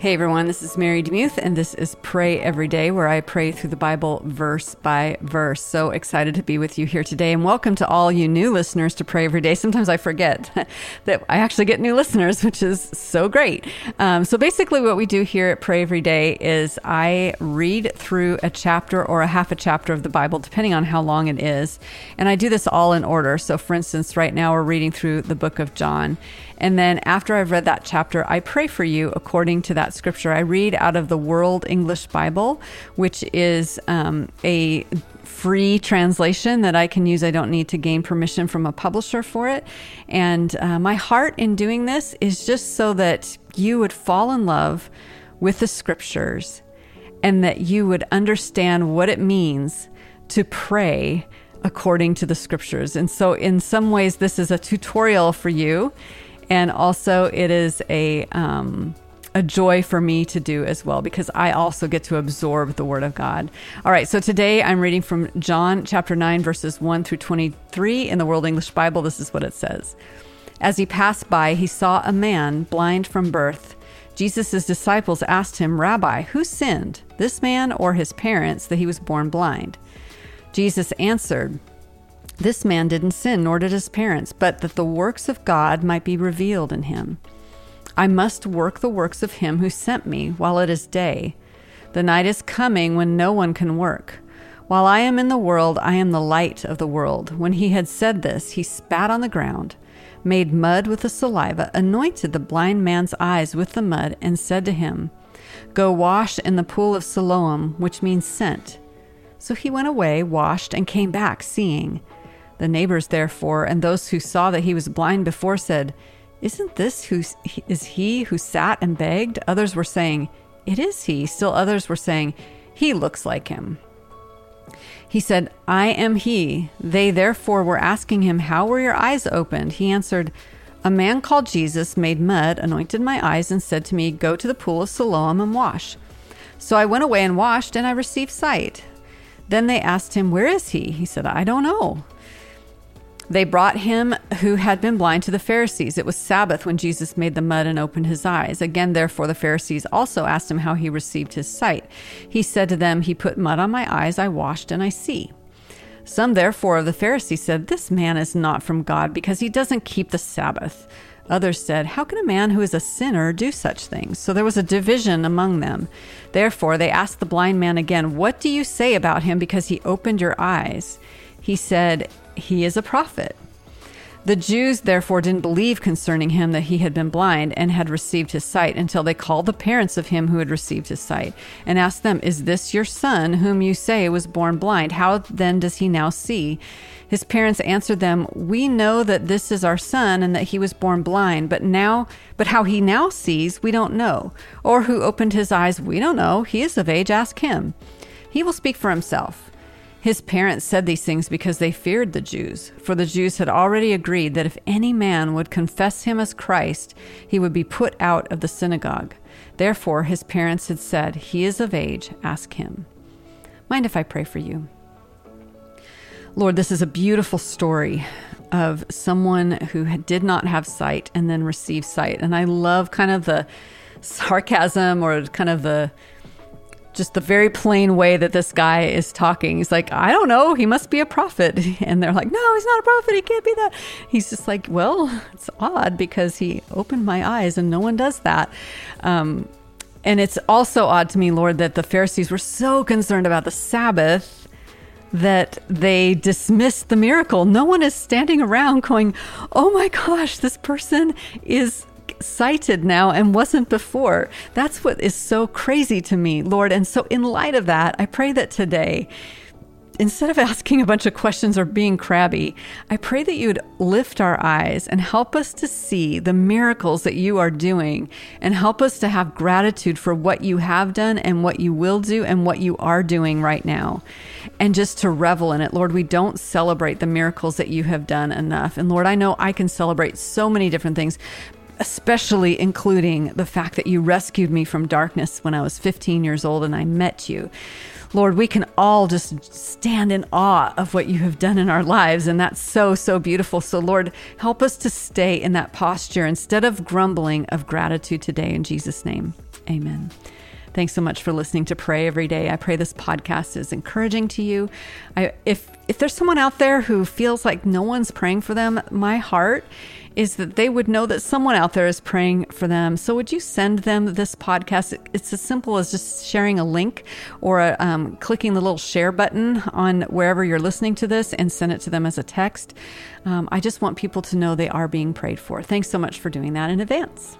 Hey everyone, this is Mary Demuth, and this is Pray Every Day, where I pray through the Bible verse by verse. So excited to be with you here today, and welcome to all you new listeners to Pray Every Day. Sometimes I forget that I actually get new listeners, which is so great. Um, so basically, what we do here at Pray Every Day is I read through a chapter or a half a chapter of the Bible, depending on how long it is, and I do this all in order. So, for instance, right now we're reading through the book of John. And then after I've read that chapter, I pray for you according to that scripture. I read out of the World English Bible, which is um, a free translation that I can use. I don't need to gain permission from a publisher for it. And uh, my heart in doing this is just so that you would fall in love with the scriptures and that you would understand what it means to pray according to the scriptures. And so, in some ways, this is a tutorial for you and also it is a um, a joy for me to do as well because I also get to absorb the Word of God. All right, so today I'm reading from John chapter 9, verses 1 through 23 in the World English Bible. This is what it says As he passed by, he saw a man blind from birth. Jesus' disciples asked him, Rabbi, who sinned, this man or his parents, that he was born blind? Jesus answered, this man didn't sin, nor did his parents, but that the works of God might be revealed in him. I must work the works of him who sent me while it is day. The night is coming when no one can work. While I am in the world, I am the light of the world. When he had said this, he spat on the ground, made mud with the saliva, anointed the blind man's eyes with the mud, and said to him, Go wash in the pool of Siloam, which means sent. So he went away, washed, and came back, seeing. The neighbors, therefore, and those who saw that he was blind before said, Isn't this who is he who sat and begged? Others were saying, It is he. Still others were saying, He looks like him. He said, I am he. They therefore were asking him, How were your eyes opened? He answered, A man called Jesus made mud, anointed my eyes, and said to me, Go to the pool of Siloam and wash. So I went away and washed, and I received sight. Then they asked him, Where is he? He said, I don't know. They brought him who had been blind to the Pharisees. It was Sabbath when Jesus made the mud and opened his eyes. Again, therefore, the Pharisees also asked him how he received his sight. He said to them, He put mud on my eyes, I washed, and I see. Some, therefore, of the Pharisees said, This man is not from God because he doesn't keep the Sabbath. Others said, How can a man who is a sinner do such things? So there was a division among them. Therefore, they asked the blind man again, What do you say about him because he opened your eyes? He said, he is a prophet. The Jews therefore didn't believe concerning him that he had been blind and had received his sight until they called the parents of him who had received his sight and asked them, Is this your son whom you say was born blind? How then does he now see? His parents answered them, We know that this is our son and that he was born blind, but now, but how he now sees, we don't know. Or who opened his eyes, we don't know. He is of age, ask him. He will speak for himself. His parents said these things because they feared the Jews, for the Jews had already agreed that if any man would confess him as Christ, he would be put out of the synagogue. Therefore, his parents had said, He is of age, ask him. Mind if I pray for you? Lord, this is a beautiful story of someone who did not have sight and then received sight. And I love kind of the sarcasm or kind of the just the very plain way that this guy is talking. He's like, I don't know, he must be a prophet. And they're like, no, he's not a prophet. He can't be that. He's just like, well, it's odd because he opened my eyes and no one does that. Um, and it's also odd to me, Lord, that the Pharisees were so concerned about the Sabbath that they dismissed the miracle. No one is standing around going, oh my gosh, this person is sighted now and wasn't before. That's what is so crazy to me, Lord. And so, in light of that, I pray that today, instead of asking a bunch of questions or being crabby, I pray that you'd lift our eyes and help us to see the miracles that you are doing and help us to have gratitude for what you have done and what you will do and what you are doing right now. And just to revel in it. Lord, we don't celebrate the miracles that you have done enough. And Lord, I know I can celebrate so many different things, especially including the fact that you rescued me from darkness when I was 15 years old and I met you. Lord, we can all just stand in awe of what you have done in our lives. And that's so, so beautiful. So, Lord, help us to stay in that posture instead of grumbling of gratitude today. In Jesus' name, amen. Thanks so much for listening to Pray Every Day. I pray this podcast is encouraging to you. I, if if there's someone out there who feels like no one's praying for them, my heart is that they would know that someone out there is praying for them. So, would you send them this podcast? It's as simple as just sharing a link or a, um, clicking the little share button on wherever you're listening to this and send it to them as a text. Um, I just want people to know they are being prayed for. Thanks so much for doing that in advance.